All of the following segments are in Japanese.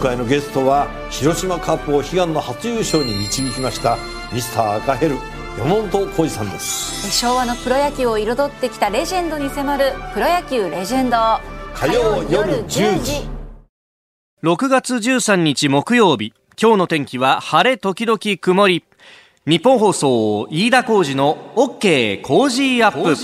回のゲストは広島カープを悲願の初優勝に導きましたミスター赤ヘル山本浩二さんです。昭和のプロ野球を彩ってきたレジェンドに迫る「プロ野球レジェンド」火曜夜10時。6月13日木曜日今日の天気は晴れ時々曇り。ニッポン放送飯田浩二の OK コージーアップ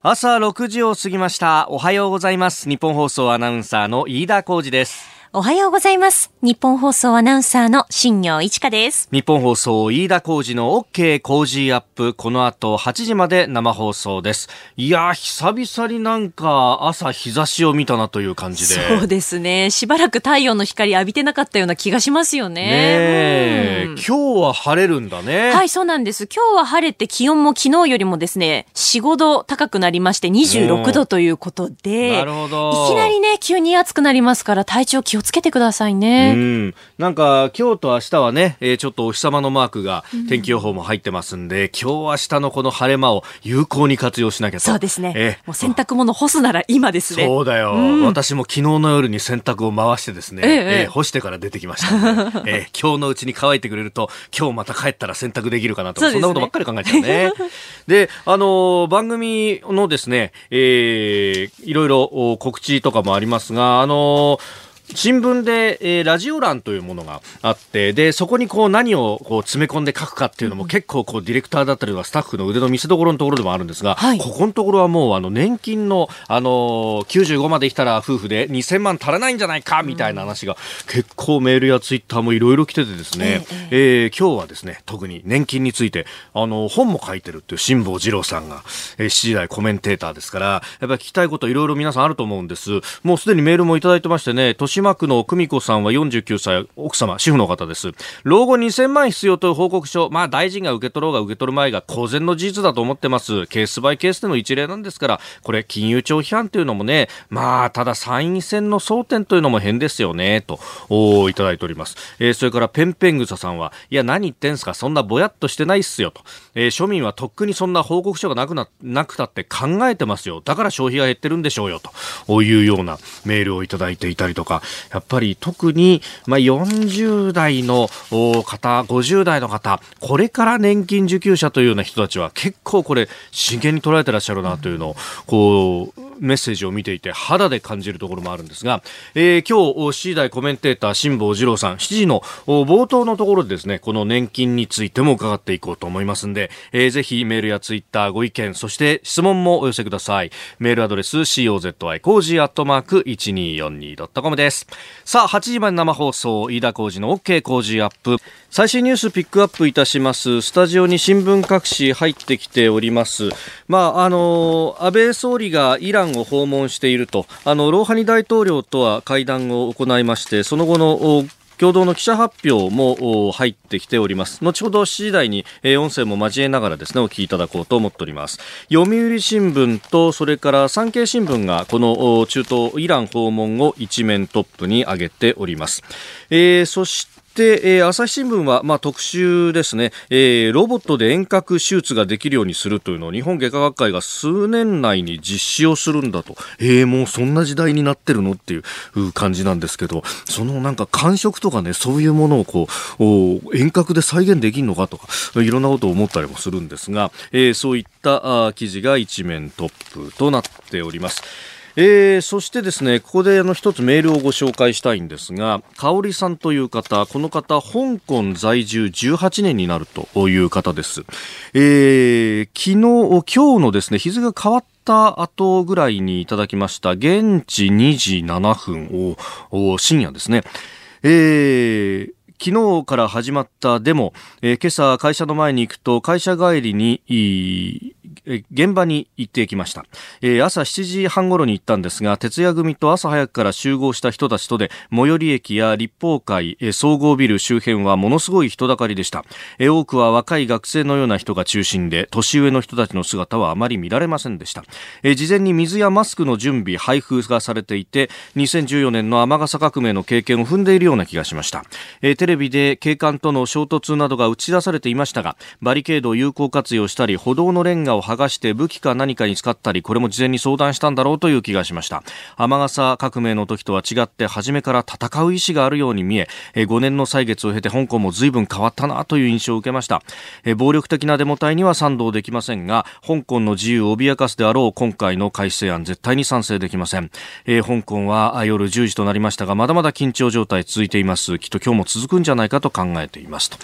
朝6時を過ぎました。おはようございます。日本放送アナウンサーの飯田浩二です。おはようございます。日本放送アナウンサーの新業一華です。日本放送飯田浩二の OK 工事アップ。この後8時まで生放送です。いや久々になんか朝日差しを見たなという感じで。そうですね。しばらく太陽の光浴びてなかったような気がしますよね。ねうん、今日は晴れるんだね。はい、そうなんです。今日は晴れて気温も昨日よりもですね、4、5度高くなりまして26度ということで。なるほど。いきなりね、急に暑くなりますから体調気をつけてくださいね。うん。なんか、今日と明日はね、えー、ちょっとお日様のマークが天気予報も入ってますんで、うん、今日明日のこの晴れ間を有効に活用しなきゃと。そうですね。えー、もう洗濯物干すなら今ですね。そうだよ、うん、私も昨日の夜に洗濯を回してですね、えー、えー、干してから出てきましたので、えー、今日のうちに乾いてくれると、今日また帰ったら洗濯できるかなと、そ,、んなことばっかり考えちゃうね。で、あのー、番組のですね、えー、いろいろ告知とかもありますが、あのー新聞で、えー、ラジオ欄というものがあって、で、そこにこう何をこう詰め込んで書くかっていうのも結構こうディレクターだったりとかスタッフの腕の見せ所のところでもあるんですが、はい、ここのところはもうあの年金の、あのー、95まで来たら夫婦で2000万足らないんじゃないかみたいな話が結構メールやツイッターもいろいろ来ててですね、えー、えー、今日はですね、特に年金について、あの、本も書いてるっていう辛坊二郎さんが、えー、7時台コメンテーターですから、やっぱり聞きたいこといろいろ皆さんあると思うんです。もうすでにメールもいただいてましてね、豊島区の久美子さんは49歳、奥様、主婦の方です。老後2000万必要という報告書、まあ大臣が受け取ろうが受け取る前が公然の事実だと思ってます。ケースバイケースでの一例なんですから、これ金融庁批判というのもね、まあただ参院選の争点というのも変ですよね、と、おいただいております。えー、それからペンペングサさんは、いや何言ってんすか、そんなぼやっとしてないっすよ、と。えー、庶民はとっくにそんな報告書がなくな、なくたって考えてますよ。だから消費が減ってるんでしょうよ、というようなメールをいただいていたりとか、やっぱり特に、まあ、40代の方、50代の方、これから年金受給者というような人たちは結構これ真剣に捉えてらっしゃるなというのを、こう、メッセージを見ていて肌で感じるところもあるんですが、えー、今日、7時台コメンテーター、辛坊治郎さん、7時の冒頭のところでですね、この年金についても伺っていこうと思いますんで、えー、ぜひメールやツイッターご意見、そして質問もお寄せください。メールアドレス、cozy コージーアットマーク 1242.com です。さあ、8時まで生放送、飯田浩司の OK Cozy Up。最新ニュースピックアップいたします。スタジオに新聞各紙入ってきております。まあ、あの、安倍総理がイランを訪問していると、あの、ローハニ大統領とは会談を行いまして、その後の共同の記者発表も入ってきております。後ほど7時台に、え音声も交えながらですね、お聞きいただこうと思っております。読売新聞と、それから産経新聞がこの中東イラン訪問を一面トップに挙げております。えー、そしてで、えー、朝日新聞は、まあ、特集ですね、えー、ロボットで遠隔手術ができるようにするというのを日本外科学会が数年内に実施をするんだと、えー、もうそんな時代になってるのっていう感じなんですけど、そのなんか感触とかね、そういうものをこう、遠隔で再現できるのかとか、いろんなことを思ったりもするんですが、えー、そういったあ記事が一面トップとなっております。えー、そしてですね、ここであの一つメールをご紹介したいんですが、香織さんという方、この方、香港在住18年になるという方です。えー、昨日、今日のですね、日付が変わった後ぐらいにいただきました、現地2時7分を、深夜ですね。えー、昨日から始まったデモ、えー、今朝会社の前に行くと会社帰りに現場に行ってきました、えー、朝7時半ごろに行ったんですが徹夜組と朝早くから集合した人たちとで最寄り駅や立法会、えー、総合ビル周辺はものすごい人だかりでした、えー、多くは若い学生のような人が中心で年上の人たちの姿はあまり見られませんでした、えー、事前に水やマスクの準備配布がされていて2014年の雨傘革命の経験を踏んでいるような気がしました、えー、テレビで警官との衝突などが打ち出されていましたがバリケードを有効活用したり歩道のレンガを剥がして武器か何かに使ったりこれも事前に相談したんだろうという気がしました。天笠革命の時とは違って初めから戦う意思があるように見え5年の歳月を経て香港も随分変わったなという印象を受けました。暴力的なデモ隊には賛同できませんが香港の自由を脅かすであろう今回の改正案絶対に賛成できません、え、香港は夜10時となりましたがまだまだ緊張状態続いています。きっと今日も続くんじゃないかと考えていますと、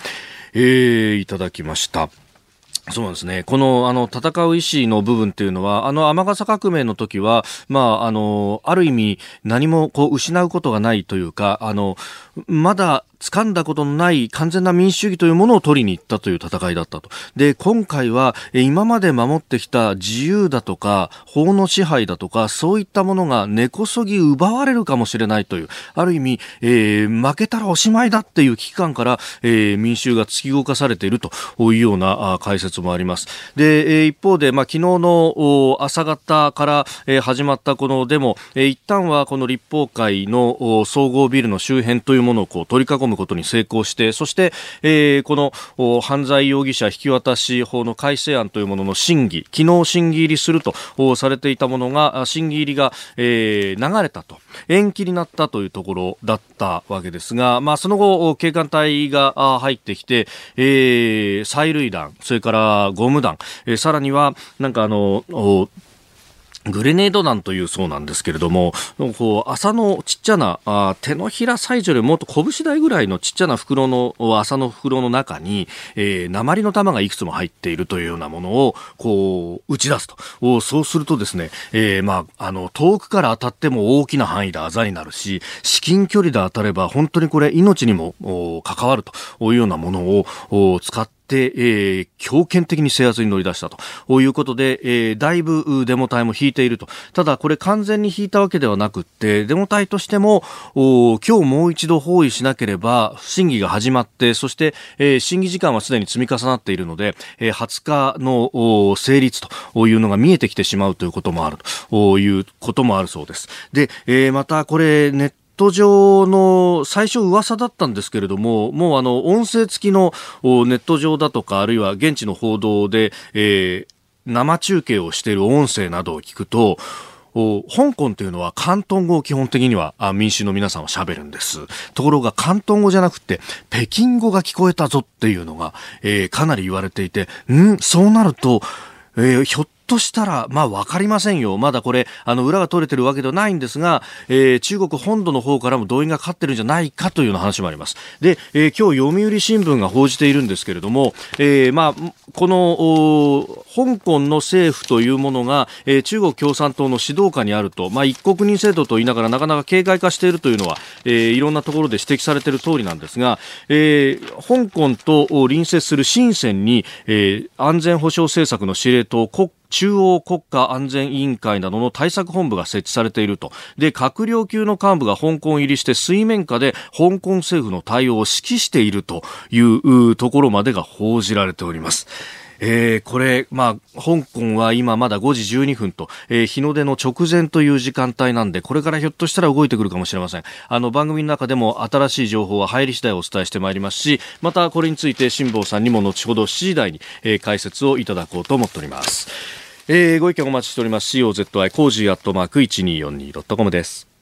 えー、いただきました。そうですね。この、あの、戦う意思の部分っていうのは、あの、天笠革命の時は、まあ、あの、ある意味、何も、こう、失うことがないというか、あの、まだ、掴んだことのない完全な民主主義というものを取りに行ったという戦いだったと。で、今回は今まで守ってきた自由だとか法の支配だとかそういったものが根こそぎ奪われるかもしれないという、ある意味、えー、負けたらおしまいだっていう危機感から、えー、民衆が突き動かされているというような解説もあります。で、えー、一方で、まあ、昨日の朝方から、え、始まったこのデモ、え、一旦はこの立法会の総合ビルの周辺というものをこう取り囲むむことに成功してそして、えー、この犯罪容疑者引き渡し法の改正案というものの審議昨日審議入りするとされていたものが審議入りが、えー、流れたと。延期になったというところだったわけですが、まあ、その後警官隊が入ってきて、えー、催涙弾それからゴム弾、えー、さらにはなんかあのグレネード弾というそうなんですけれども、こう、麻のちっちゃな、あ手のひらサイズよりもっと拳台ぐらいのちっちゃな袋の、麻の袋の中に、えー、鉛の玉がいくつも入っているというようなものを、こう、打ち出すと。そうするとですね、えー、まあ、あの、遠くから当たっても大きな範囲であざになるし、至近距離で当たれば本当にこれ命にも関わるというようなものを使って、えー、強権的に制圧に乗り出したということで、えー、だいぶデモ隊も引いていると。ただこれ完全に引いたわけではなくって、デモ隊としても、お今日もう一度包囲しなければ、審議が始まって、そして、えー、審議時間はすでに積み重なっているので、えー、20日の成立というのが見えてきてしまうということもあるということもあるそうです。で、えー、またこれネットット上の最初噂だったんですけれども、もうあの音声付きのネット上だとか、あるいは現地の報道で、えー、生中継をしている音声などを聞くと、香港というのは広東語を基本的には民衆の皆さんは喋るんです。ところが広東語じゃなくて北京語が聞こえたぞっていうのが、えー、かなり言われていて、んそうなると、えー、ひょっとしたら、まあわかりませんよ。まだこれ、あの、裏が取れてるわけではないんですが、えー、中国本土の方からも動員がかかってるんじゃないかというような話もあります。で、えー、今日読売新聞が報じているんですけれども、えー、まあ、この、香港の政府というものが、えー、中国共産党の指導下にあると、まあ、一国二制度と言いながらなかなか警戒化しているというのは、えー、いろんなところで指摘されている通りなんですが、えー、香港と隣接する深センに、えー、安全保障政策の司令塔国中央国家安全委員会などの対策本部が設置されていると。で、閣僚級の幹部が香港入りして水面下で香港政府の対応を指揮しているというところまでが報じられております。えー、これ、まあ、香港は今まだ5時12分と、えー、日の出の直前という時間帯なんで、これからひょっとしたら動いてくるかもしれません。あの、番組の中でも新しい情報は入り次第お伝えしてまいりますし、またこれについて辛坊さんにも後ほど7時台に、えー、解説をいただこうと思っております。えー、ご意見お待ちしております。COZY コージーアットマーク 1242.com です。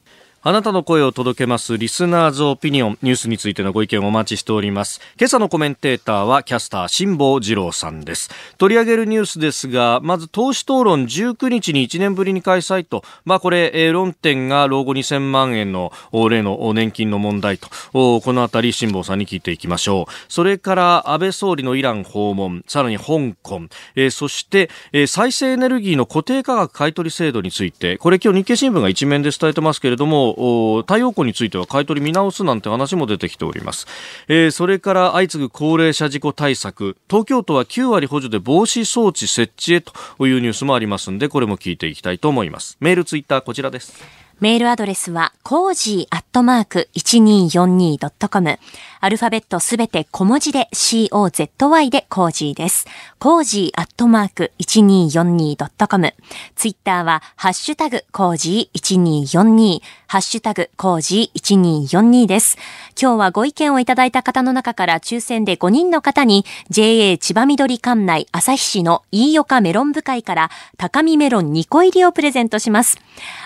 あなたの声を届けますリスナーズオピニオンニュースについてのご意見をお待ちしております。今朝のコメンテーターはキャスター辛坊治郎さんです。取り上げるニュースですが、まず党首討論19日に1年ぶりに開催と、まあこれ、えー、論点が老後2000万円の例の年金の問題と、このあたり辛坊さんに聞いていきましょう。それから安倍総理のイラン訪問、さらに香港、えー、そして、えー、再生エネルギーの固定価格買取制度について、これ今日日経新聞が一面で伝えてますけれども、太陽光については買い取り見直すなんて話も出てきております、えー、それから相次ぐ高齢者事故対策。東京都は9割補助で防止装置設置へというニュースもありますんでこれも聞いていきたいと思います。メールツイッターこちらです。メールアドレスは、コージーアットマーク 1242.com。アルファベットすべて小文字で COZY でコージーです。コージーアットマーク 1242.com。ツイッターは、ハッシュタグコージー1242。ハッシュタグコージー1242です。今日はご意見をいただいた方の中から抽選で5人の方に JA 千葉緑管内旭市の飯岡メロン部会から高見メロン2個入りをプレゼントします。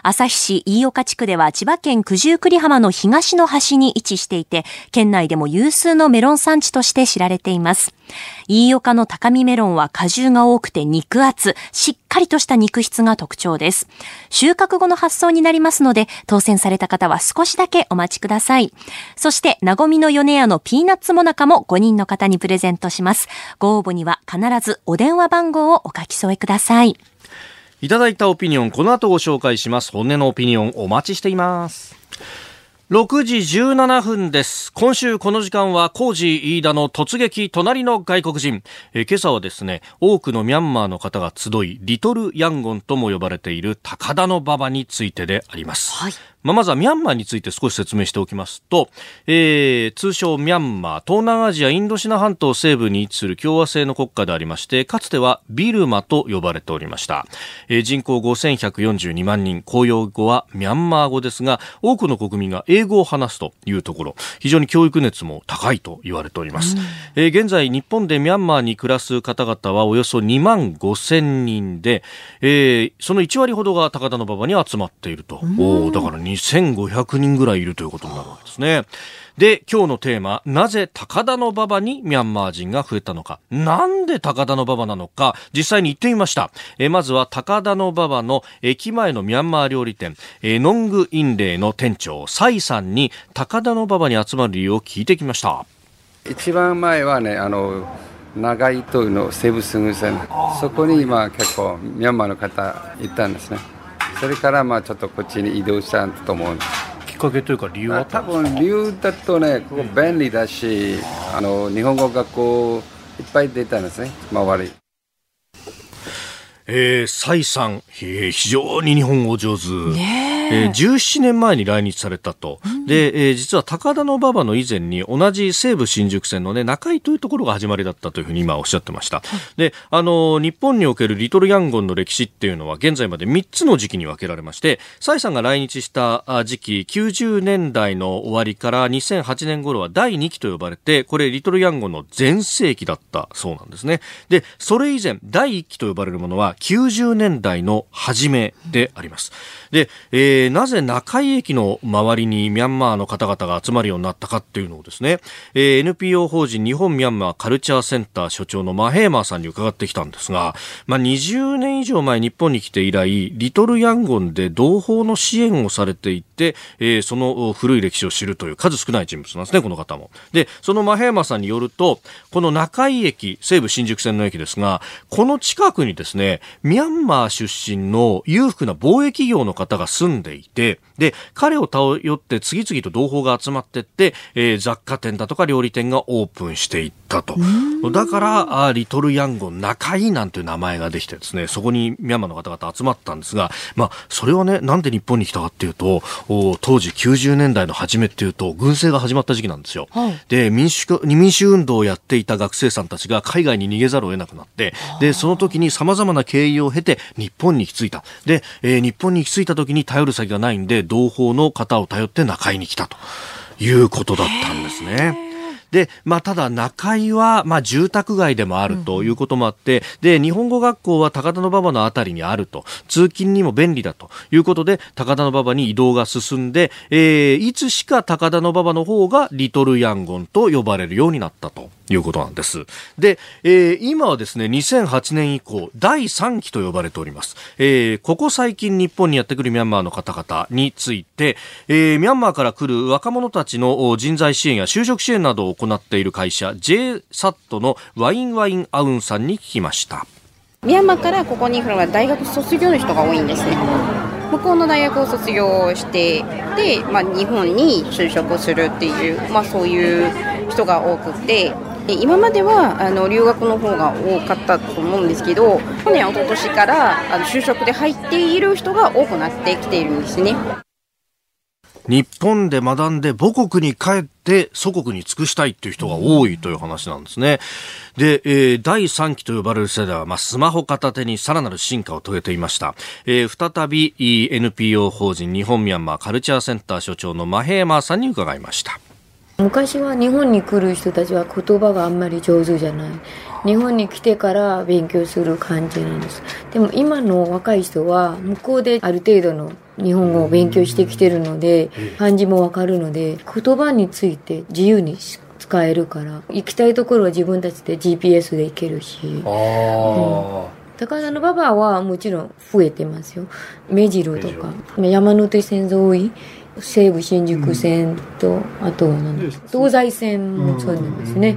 旭市飯岡地区では千葉県九十九里浜の東の端に位置していて、県内でも有数のメロン産地として知られています。飯岡の高見メロンは果汁が多くて肉厚、しっかりとした肉質が特徴です。収穫後の発送になりますので、当選された方は少しだけお待ちください。そして、なごみの米屋のピーナッツモナカも5人の方にプレゼントします。ご応募には必ずお電話番号をお書き添えください。いただいたオピニオン、この後ご紹介します。本音のオピニオンお待ちしています。6時17分です。今週この時間はコージーイーダの突撃隣の外国人。え今朝はですね、多くのミャンマーの方が集い、リトルヤンゴンとも呼ばれている高田の馬場についてであります。はい。まあ、まずはミャンマーについて少し説明しておきますと、えー、通称ミャンマー、東南アジア、インドシナ半島西部に位置する共和制の国家でありまして、かつてはビルマと呼ばれておりました。えー、人口5142万人、公用語はミャンマー語ですが、多くの国民が英語を話すというところ、非常に教育熱も高いと言われております。えー、現在、日本でミャンマーに暮らす方々はおよそ2万5千人で、えー、その1割ほどが高田馬場に集まっていると。おだから2500人ぐらいいるということになるわけですね。で、今日のテーマ、なぜ高田馬場にミャンマー人が増えたのか。なんで高田馬場なのか、実際に行ってみました。えまずは高田馬場の駅前のミャンマー料理店、えノングインレイの店長、サイさんに高田馬場に集まる理由を聞いてきました。一番前はね、あの、長いというの西武すぐ線そこに今結構ミャンマーの方いたんですねそれからまあちょっとこっちに移動したと思う。んですきっかけというか理由は？多分理由だとねここ便利だし、あの日本語学校いっぱい出たんですね周り。えー、蔡さん、えー、非常に日本語上手。ねえー、17年前に来日されたと。うん、で、えー、実は高田馬場の以前に同じ西武新宿線のね、中井というところが始まりだったというふうに今おっしゃってました。で、あの、日本におけるリトルヤンゴンの歴史っていうのは現在まで3つの時期に分けられまして、蔡さんが来日した時期、90年代の終わりから2008年頃は第2期と呼ばれて、これリトルヤンゴンの全盛期だったそうなんですね。で、それ以前、第1期と呼ばれるものは90年代の初めであります。で、えー、なぜ中井駅の周りにミャンマーの方々が集まるようになったかっていうのをですね、えー、NPO 法人日本ミャンマーカルチャーセンター所長のマヘーマーさんに伺ってきたんですが、まあ、20年以上前日本に来て以来、リトルヤンゴンで同胞の支援をされていて、えー、その古い歴史を知るという数少ない人物なんですね、この方も。で、そのマヘーマーさんによると、この中井駅、西武新宿線の駅ですが、この近くにですね、ミャンマー出身の裕福な貿易業の方が住んでいて、で、彼を頼って次々と同胞が集まっていって、えー、雑貨店だとか料理店がオープンしていったと。だから、あリトルヤンゴン中井なんていう名前ができてですね、そこにミャンマーの方々集まったんですが、まあ、それはね、なんで日本に来たかっていうと、当時90年代の初めっていうと、軍政が始まった時期なんですよ。はい、で、民主、民主運動をやっていた学生さんたちが海外に逃げざるを得なくなって、で、その時に様々な経緯を経て日本に行き着いた。で、えー、日本に行き着いた時に頼る先がないんで、同胞の方を頼って中居に来たということだったんですね。で、まあ、ただ中井は、まあ、住宅街でもあるということもあって、うん、で、日本語学校は高田馬場のあたりにあると、通勤にも便利だということで、高田馬場に移動が進んで、えー、いつしか高田馬場の方がリトルヤンゴンと呼ばれるようになったと。いうことなんです。で、えー、今はですね、2008年以降、第3期と呼ばれております。えー、ここ最近日本にやってくるミャンマーの方々について、えー、ミャンマーから来る若者たちの人材支援や就職支援などを行っている会社、JSAT のワインワインアウンさんに聞きました。ミャンマーからここに来るのは大学卒業の人が多いんですね。向こうの大学を卒業してで、まあ、日本に就職するっていう、まあ、そういう人が多くて今まではあの留学の方が多かったと思うんですけど去年、一昨年からあの就職で入っている人が多くなってきているんですね。日本で学んで母国に帰って祖国に尽くしたいっていう人が多いという話なんですね。で、えー、第3期と呼ばれる世代は、まあ、スマホ片手にさらなる進化を遂げていました。えー、再び NPO 法人日本ミャンマーカルチャーセンター所長のマヘーマーさんに伺いました。昔は日本に来る人たちは言葉があんまり上手じゃない。日本に来てから勉強する感じなんです。でも今の若い人は向こうである程度の日本語を勉強してきてるので漢字もわかるので言葉について自由に使えるから行きたいところは自分たちで GPS で行けるし、うん、高田馬場はもちろん増えてますよ。目白とか。山手線沿い西武新宿線と、あとは何ですか東西線もそうなんですね。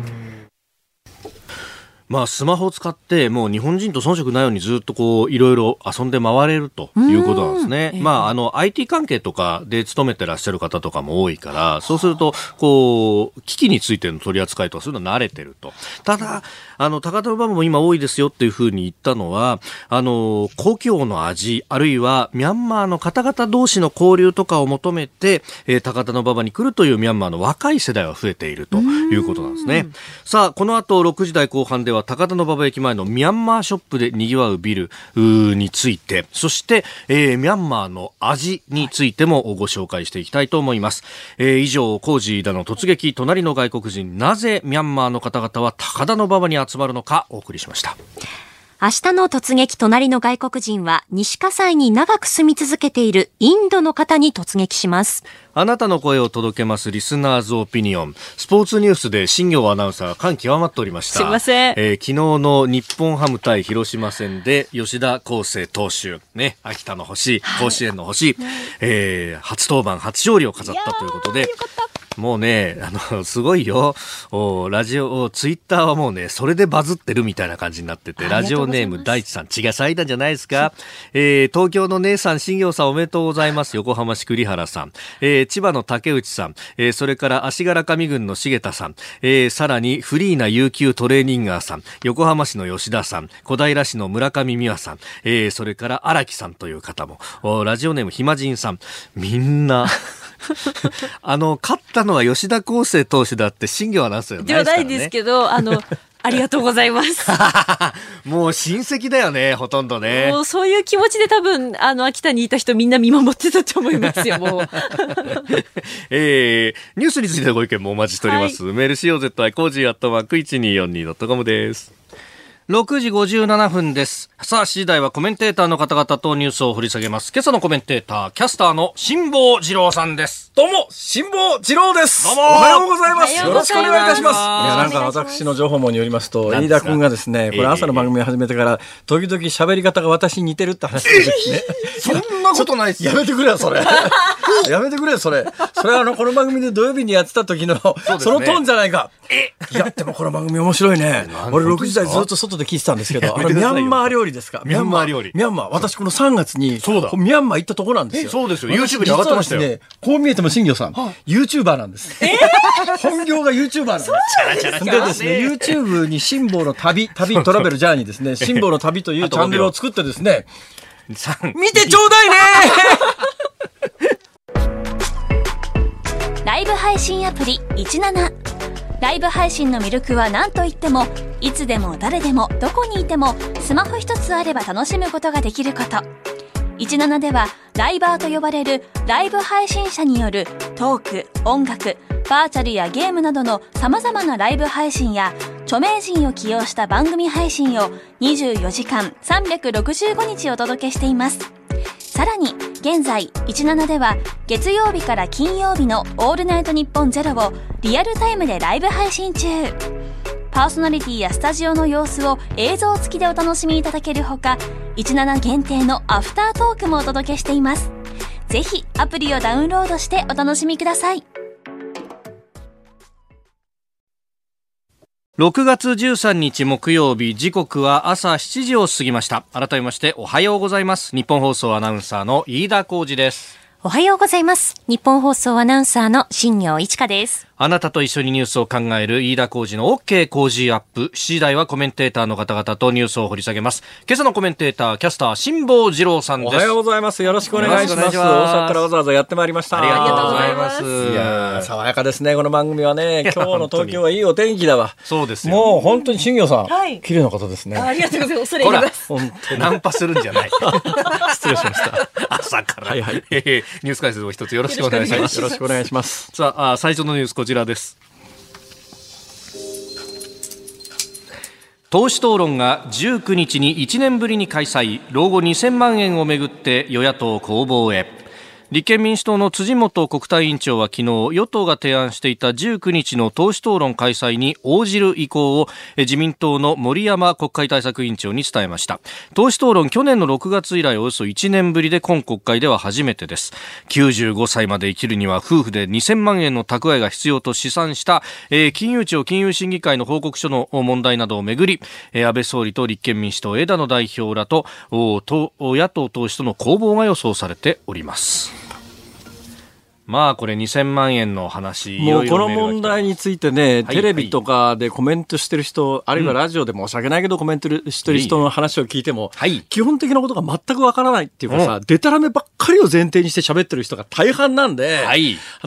まあ、スマホを使ってもう日本人と遜色ないようにずっとこういろいろ遊んで回れるということなんですね。まあ、あの IT 関係とかで勤めてらっしゃる方とかも多いからそうするとこう機器についての取り扱いとかそういうの慣れてると。ただあの高田馬場も今多いですよっていうふうに言ったのはあの故郷の味あるいはミャンマーの方々同士の交流とかを求めて、えー、高田馬場に来るというミャンマーの若い世代は増えているということなんですね。さあこの後6時台後半ではは高田馬場駅前のミャンマーショップで賑わうビルについて、そして、えー、ミャンマーの味についてもご紹介していきたいと思います。えー、以上、コージーだの突撃、隣の外国人、なぜミャンマーの方々は高田馬場に集まるのかお送りしました。明日の突撃隣の外国人は西葛西に長く住み続けているインドの方に突撃します。あなたの声を届けますリスナーズオピニオン。スポーツニュースで新業アナウンサー感極まっておりました。すいません。えー、昨日の日本ハム対広島戦で吉田康生投手、ね、秋田の星、甲子園の星、はい、えー、初登板、初勝利を飾ったということで、もうね、あの、すごいよ。おラジオ、ツイッターはもうね、それでバズってるみたいな感じになってて、ラジオネーム大地さん、血が咲いたんじゃないですか？えー、東京の姉さん、新業さんおめでとうございます。横浜市栗原さん。えー、千葉の竹内さん。えー、それから足柄上郡の重田さん。えー、さらにフリーな有給トレーニンガーさん。横浜市の吉田さん。小平市の村上美和さん。えー、それから荒木さんという方も。ラジオネームひまじんさん。みんな、あの、勝ったのは吉田輝星投手だって、新行アナウンサーではないですけど、あの、ありがとうございます。もう親戚だよね、ほとんどね。もうそういう気持ちで多分、あの、秋田にいた人みんな見守ってたと思いますよ、もう。えー、ニュースについてのご意見もお待ちしております。はい、メール COZY コージーアットマーク 1242.com です。6時57分です。さあ、7時台はコメンテーターの方々とニュースを掘り下げます。今朝のコメンテーター、キャスターの辛坊治郎さんです。どうも、辛坊治郎です。どうも、おはようございます。よろしくお願いいたします。いや、なんか私の情報網によりますと、飯田君がですね、これ朝の番組を始めてから、時々喋り方が私に似てるって話ですね。そんなことないっすやめてくれよ、それ。やめてくれよ、それ。それはあの、この番組で土曜日にやってた時の、そのトーンじゃないか。いや、でもこの番組面白いね。俺6時台ずっと外で聞いてたんですけど、あれミャンマー料理ですか？ミャンマー料理。ミャンマー。私この3月に、そうだ。ミャンマー行ったとこなんですよ。そうですよ。YouTube に上がってましたよ。ね、こう見えても新庄さん、YouTuber なんです。本業が YouTuber なんです。でですね、YouTube に辛抱の旅、旅、トラベルジャーニーですね、辛抱の旅というチャンネルを作ってですね、見てちょうだいね！ライブ配信アプリ17ライブ配信の魅力は何といってもいつでも誰でもどこにいてもスマホ一つあれば楽しむことができること17ではライバーと呼ばれるライブ配信者によるトーク音楽バーチャルやゲームなどの様々なライブ配信や著名人を起用した番組配信を24時間365日お届けしています。さらに現在17では月曜日から金曜日の「オールナイトニッポンゼロをリアルタイムでライブ配信中。パーソナリティやスタジオの様子を映像付きでお楽しみいただけるほか17限定のアフタートークもお届けしています。ぜひアプリをダウンロードしてお楽しみください。6月13日木曜日時刻は朝7時を過ぎました。改めましておはようございます。日本放送アナウンサーの飯田浩二です。おはようございます。日本放送アナウンサーの新業一華です。あなたと一緒にニュースを考える飯田浩二の OK 工事アップ。7時台はコメンテーターの方々とニュースを掘り下げます。今朝のコメンテーター、キャスター、辛坊治郎さんです。おはようございます。よろしくお願いします。大阪からわざわざやってまいりました。ありがとうございます。いや爽やかですね、この番組はね。今日の東京はいいお天気だわ。そうですもう本当に新業さん、はい、綺麗な方ですね。ありがとうございます。恐れ入ります。本当ナンパするんじゃない。失礼しました。朝から。はいはい。ニュース解説を一つよろしくお願いします。よろしくお願いします。さあ、最初のニュースこちらです。党首討論が19日に1年ぶりに開催老後2000万円をめぐって与野党攻防へ立憲民主党の辻元国対委員長は昨日与党が提案していた19日の党首討論開催に応じる意向を自民党の森山国会対策委員長に伝えました。党首討論去年の6月以来およそ1年ぶりで今国会では初めてです。95歳まで生きるには夫婦で2000万円の蓄えが必要と試算した、金融庁金融審議会の報告書の問題などをめぐり、安倍総理と立憲民主党枝野代表らと野党党首との攻防が予想されております。まあこれ2000万円の話もうこの問題についてね、テレビとかでコメントしてる人、あるいはラジオで申し訳ないけどコメントしてる人の話を聞いても、基本的なことが全くわからないっていうかさ、でたらめばっかりを前提にして喋ってる人が大半なんで、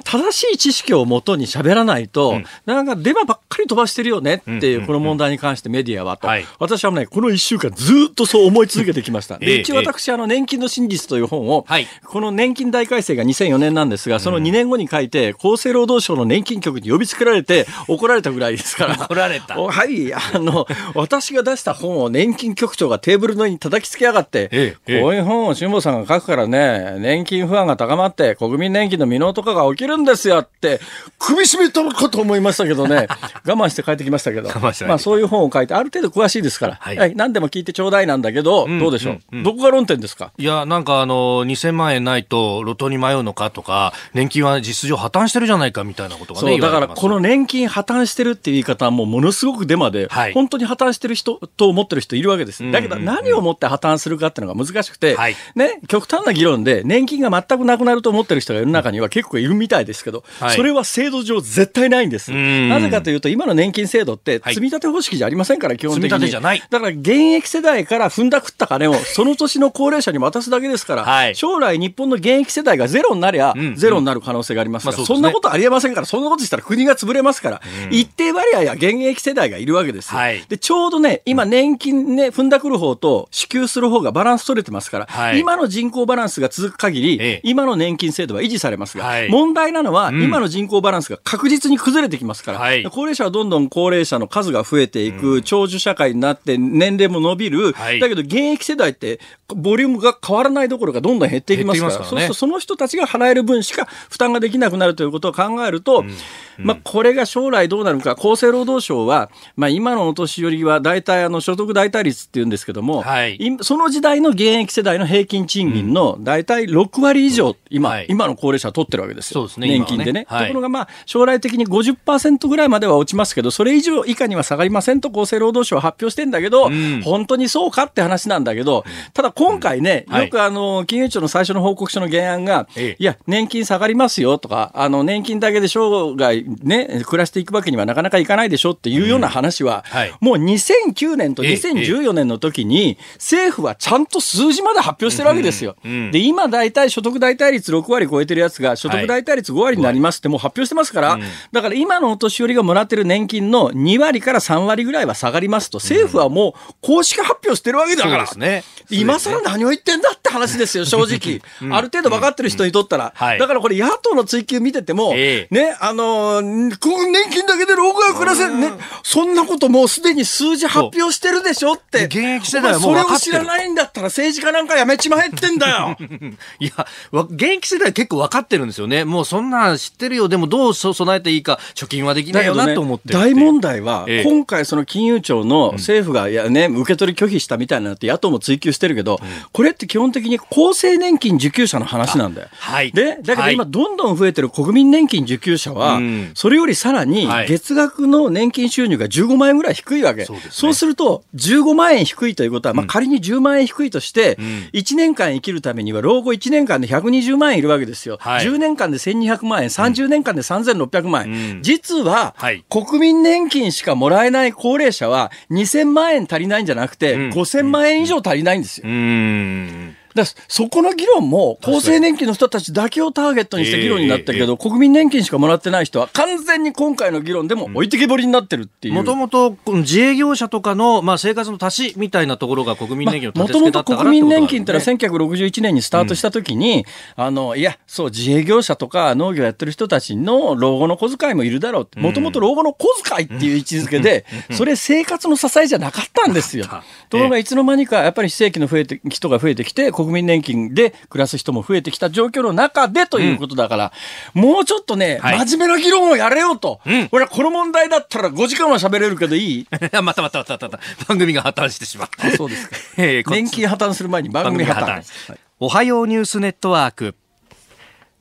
正しい知識をもとに喋らないと、なんかデマばっかり飛ばしてるよねっていう、この問題に関してメディアはと、私はね、この1週間ずっとそう思い続けてきました。で一応私、あの、年金の真実という本を、この年金大改正が2004年なんですが、その2年後に書いて、厚生労働省の年金局に呼びつけられて怒られたぐらいですから。怒られた。はい、あの、私が出した本を年金局長がテーブルの上に叩きつけやがって、ええ、こういう本を辛坊さんが書くからね、年金不安が高まって、国民年金の未納とかが起きるんですよって、首絞めたのかと思いましたけどね、我慢して帰ってきましたけど、まあそういう本を書いて、ある程度詳しいですから、はい、はい、何でも聞いてちょうだいなんだけど、うん、どうでしょう、うんうん、どこが論点ですか？いや、なんかあの、2000万円ないと路頭に迷うのかとか、年金は実上破綻してるじゃないかみたいなことがね、だからこの年金破綻してるっていう言い方はもうものすごくデマで、はい、本当に破綻してる人と思ってる人いるわけです。だけど何をもって破綻するかっていうのが難しくて、はい、ね、極端な議論で年金が全くなくなると思ってる人が世の中には結構いるみたいですけど、はい、それは制度上絶対ないんです。なぜかというと今の年金制度って積み立て方式じゃありませんから、基本的に。だから現役世代から踏んだくった金をその年の高齢者に渡すだけですから、将来日本の現役世代がゼロになりゃ、ゼロになる可能性がありますから、そんなことありえませんから、そんなことしたら国が潰れますから、うん、一定割合や現役世代がいるわけですよ。はい、で、ちょうどね、今年金ね、踏んだくる方と支給する方がバランス取れてますから、はい、今の人口バランスが続く限り、ええ、今の年金制度は維持されますが、はい、問題なのは、今の人口バランスが確実に崩れてきますから、高齢者はどんどん高齢者の数が増えていく、うん、長寿社会になって年齢も伸びる、だけど現役世代ってボリュームが変わらないどころかどんどん減っていきますから、からね、そうするとその人たちが払える分しか負担ができなくなるということを考えると、うん、まあ、これが将来どうなるか、厚生労働省は、まあ、今のお年寄りは大体あの所得代替率っていうんですけども、はい、その時代の現役世代の平均賃金の大体6割以上、今、はい、今の高齢者は取ってるわけですよ。すね、年金でね。ねはい、ところが、まあ、将来的に50%ぐらいまでは落ちますけど、それ以上以下には下がりませんと厚生労働省は発表してんだけど、うん、本当にそうかって話なんだけど、ただ今回ね、よくあの、金融庁の最初の報告書の原案が、いや、年金下がりますよとか、あの、年金だけで生涯ね、暮らしていくわけにはなかなかいかないでしょっていうような話は、もう2009年と2014年の時に、政府はちゃんと数字まで発表してるわけですよ。で、今大体所得代替率6割超えてるやつが、所得代替率5割になりますってもう発表してますから、だから今のお年寄りがもらってる年金の2割から3割ぐらいは下がりますと、政府はもう公式発表してるわけだから。そうですね。今更何を言ってんだって話ですよ、正直。ある程度分かってる人にとったら。だからこれ野党の追及見てても、ね、あの、年金だけで老後が暮らせる、ね、そんなこともうすでに数字発表してるでしょって。現役世代はもうそれを知らないんだったら政治家なんかやめちまえってんだよ。いや、現役世代結構分かってるんですよね。もうそんなん知ってるよ。でもどう備えていいか、貯金はできないよなと思って、ね、大問題は、今回その金融庁の政府がやね、受け取り拒否したみたいなって野党も追及してるけど、ど、これって基本的に厚生年金受給者の話なんだよ。はい、で、だけど今どんどん増えてる国民年金受給者は、それよりさらに月額の年金収入が15万円ぐらい低いわけ。そう、ね,、すると、15万円低いということは、まあ、仮に10万円低いとして、1年間生きるためには老後1年間で120万円いるわけですよ。はい、10年間で1200万円、30年間で3600万円。うん、実は、はい、国民年金しかもらえない高齢者は2000万円足りないんじゃなくて、5000万円以上足りないんですよ。うんうん。だそこの議論も厚生年金の人たちだけをターゲットにした議論になったけど、国民年金しかもらってない人は完全に今回の議論でも置いてけぼりになってるっていう。もともと自営業者とかの、まあ、生活の足しみたいなところが国民年金のもともと国民年金ってのは1961年にスタートしたときに、うん、あの、いや、そう、自営業者とか農業やってる人たちの老後の小遣いもいるだろうもともと老後の小遣いっていう位置づけで、それ生活の支えじゃなかったんですよ。ところがいつの間にかやっぱり非正規の増えて人が増えてきて、国民年金でで暮らす人も増えてきた状況の中でということだから、うん、もうちょっとね、はい、真面目な議論をやれよと。うん、俺はこの問題だったら5時間は喋れるけどいい またまたまたまた番組が破綻してしまう。そうですか。年金破綻する前に番組破綻。破綻おはようニュースネットワーク。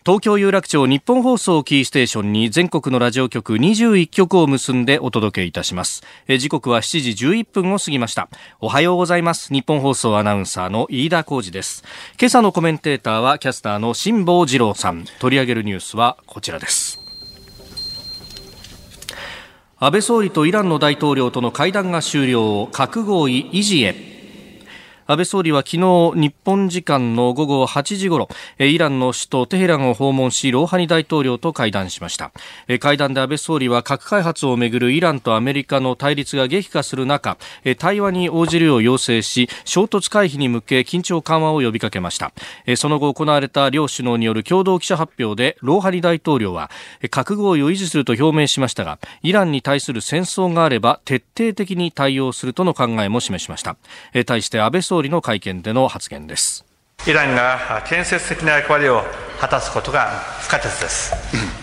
東京有楽町日本放送キーステーションに全国のラジオ局21局を結んでお届けいたします。時刻は7時11分を過ぎました。おはようございます。日本放送アナウンサーの飯田浩二です。今朝のコメンテーターはキャスターの辛坊治郎さん。取り上げるニュースはこちらです。安倍総理とイランの大統領との会談が終了核合意維持へ。安倍総理は昨日日本時間の午後8時ごろイランの首都テヘランを訪問しローハニ大統領と会談しました。会談で安倍総理は核開発をめぐるイランとアメリカの対立が激化する中対話に応じるよう要請し衝突回避に向け緊張緩和を呼びかけました。その後行われた両首脳による共同記者発表でローハニ大統領は核合意を維持すると表明しましたがイランに対する戦争があれば徹底的に対応するとの考えも示しました。対して安倍総理の会見での発言です。イランが建設的な役割を果たすことが不可欠です。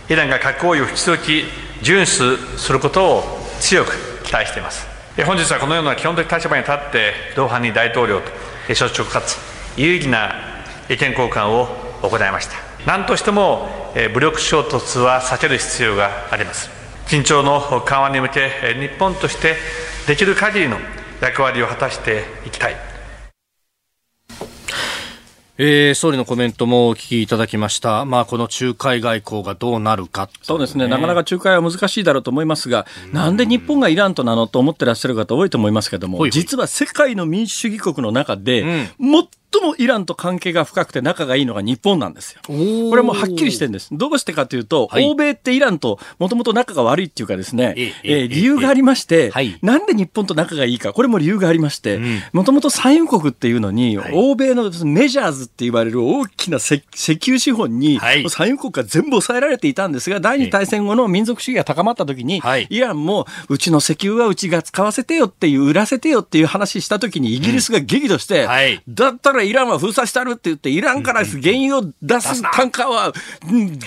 イランが核合意を引き続き遵守することを強く期待しています。本日はこのような基本的立場に立ってドーハニ大統領と率直かつ有意義な意見交換を行いました。何としても武力衝突は避ける必要があります。緊張の緩和に向け日本としてできる限りの役割を果たしていきたいえー、総理のコメントもお聞きいただきました。まあ、この仲介外交がどうなるか、ね、そうですね。なかなか仲介は難しいだろうと思いますが、んなんで日本がイランとなのと思ってらっしゃる方多いと思いますけども、ほいほい実は世界の民主主義国の中で、最最もイランと関係が深くて仲がいいのが日本なんですよ。これはもうはっきりしてるんです。どうしてかというと、はい、欧米ってイランともともと仲が悪いっていうかですね、ええー、理由がありまして、はい、なんで日本と仲がいいか、これも理由がありまして、もともと産油国っていうのに、はい、欧米のメジャーズって言われる大きな石油資本に、産油国が全部抑えられていたんですが、第二次大戦後の民族主義が高まった時に、イランもうちの石油はうちが使わせてよっていう、売らせてよっていう話した時にイギリスが激怒して、うん、だったらイランは封鎖したたるって言って、イランから原油を出す単価は、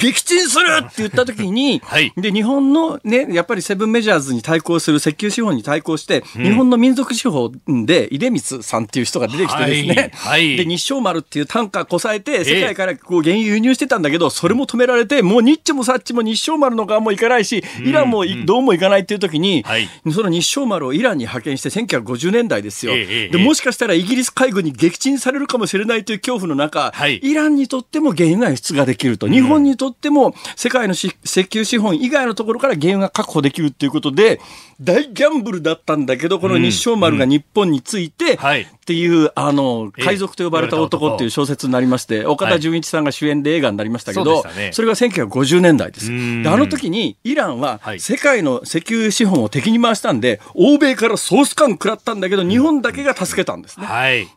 撃沈するって言った時に、はい、で、日本のね、やっぱりセブンメジャーズに対抗する石油資本に対抗して、うん、日本の民族資本で、出光さんっていう人が出てきてですね、はい、で、日照丸っていう単価こさえて、世界からこう原油輸入してたんだけど、それも止められて、もうニッチもサッチも日照丸の側も行かないし、イランもどうも行かないっていう時に、その日照丸をイランに派遣して1950年代ですよ。で、もしかしたらイギリス海軍に撃沈されるかもしれないという恐怖の中、はい、イランにとっても原油が輸出ができると、日本にとっても世界の石油資本以外のところから原油が確保できるということで、大ギャンブルだったんだけど、この日照丸が日本について、っていう、あの、海賊と呼ばれた男っていう小説になりまして、岡田准一さんが主演で映画になりましたけど、それが1950年代です。で、あの時にイランは世界の石油資本を敵に回したんで、欧米からソース感食らったんだけど、日本だけが助けたんですね。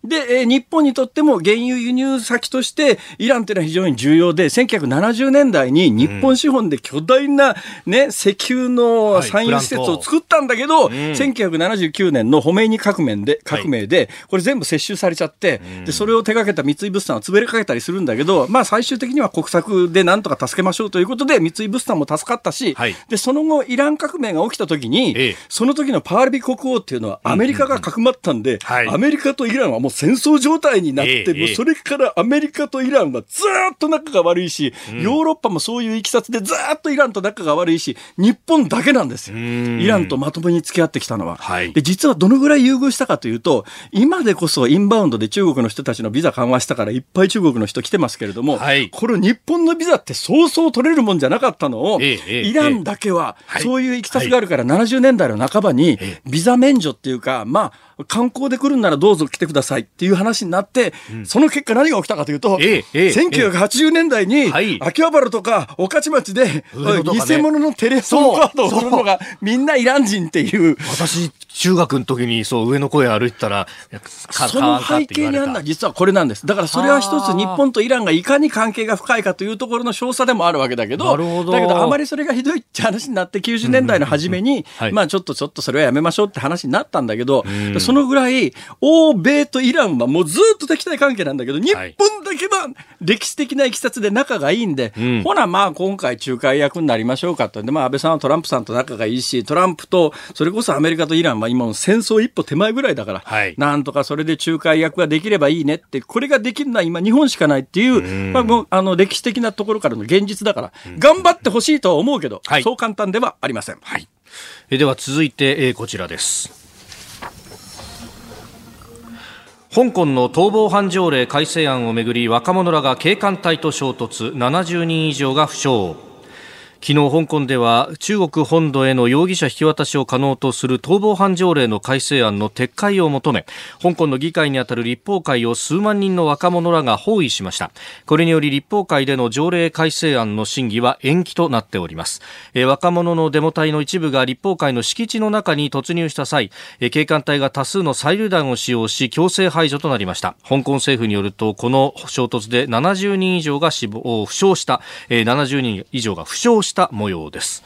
で、え日本にとっても原油輸入先として、イランというのは非常に重要で、1970年代に日本資本で巨大なね、石油の産油施設を作ったんだけど、1979年のホメイニ革命で、革命で、これ全部接収されちゃって、で、それを手掛けた三井物産は潰れかけたりするんだけど、まあ最終的には国策でなんとか助けましょうということで、三井物産も助かったし、はい、で、その後、イラン革命が起きた時に、ええ、その時のパールビ国王っていうのはアメリカがかくまったんで、アメリカとイランはもう戦争状態になって、もうそれからアメリカとイランはずっと仲が悪いし、ヨーロッパもそういういきさつでずっとイランと仲が悪いし、日本だけなんですよ。イランとまともに付き合ってきたのは。はい、で、実はどのぐらい優遇したかというと、今でこそインバウンドで中国の人たちのビザ緩和したからいっぱい中国の人来てますけれども、はい、これ日本のビザってそうそう取れるもんじゃなかったのを、ええ、イランだけはそういういきさつがあるから70年代の半ばにビザ免除っていうか、まあ、観光で来るんならどうぞ来てくださいっていう話になって、うん、その結果何が起きたかというと、えええ、1980年代に、秋葉原とか御徒町で、ね、偽物のテレフォンカードを売るのがみんなイラン人っていう。私、中学の時にそう上の声歩いてたら、その背景にあるのは実はこれなんです。だからそれは一つ日本とイランがいかに関係が深いかというところの詳細でもあるわけだけど、だけどあまりそれがひどいって話になって90年代の初めに、はい、まあちょっとちょっとそれはやめましょうって話になったんだけど、そのぐらい欧米とイランはもうずっと敵対関係なんだけど、日本だけは歴史的ないきさつで仲がいいんで、はい、ほなまあ今回仲介役になりましょうかと。で、まあ安倍さんはトランプさんと仲がいいし、トランプとそれこそアメリカとイランは今も戦争一歩手前ぐらいだから、はい、なんとかそれで仲介役ができればいいねって、これができるのは今日本しかないっていう、まあもうあの歴史的なところからの現実だから、頑張ってほしいとは思うけど、はい、そう簡単ではありません。はい。えでは続いて、えー、こちらです。香港の逃亡犯条例改正案をめぐり若者らが警官隊と衝突。70人以上が負傷。昨日香港では中国本土への容疑者引き渡しを可能とする逃亡犯条例の改正案の撤回を求め香港の議会にあたる立法会を数万人の若者らが包囲しました。これにより立法会での条例改正案の審議は延期となっております。え若者のデモ隊の一部が立法会の敷地の中に突入した際え警官隊が多数の催涙弾を使用し強制排除となりました。香港政府によるとこの衝突で70人以上が死亡負傷した。え70人以上が負傷した。した模様です。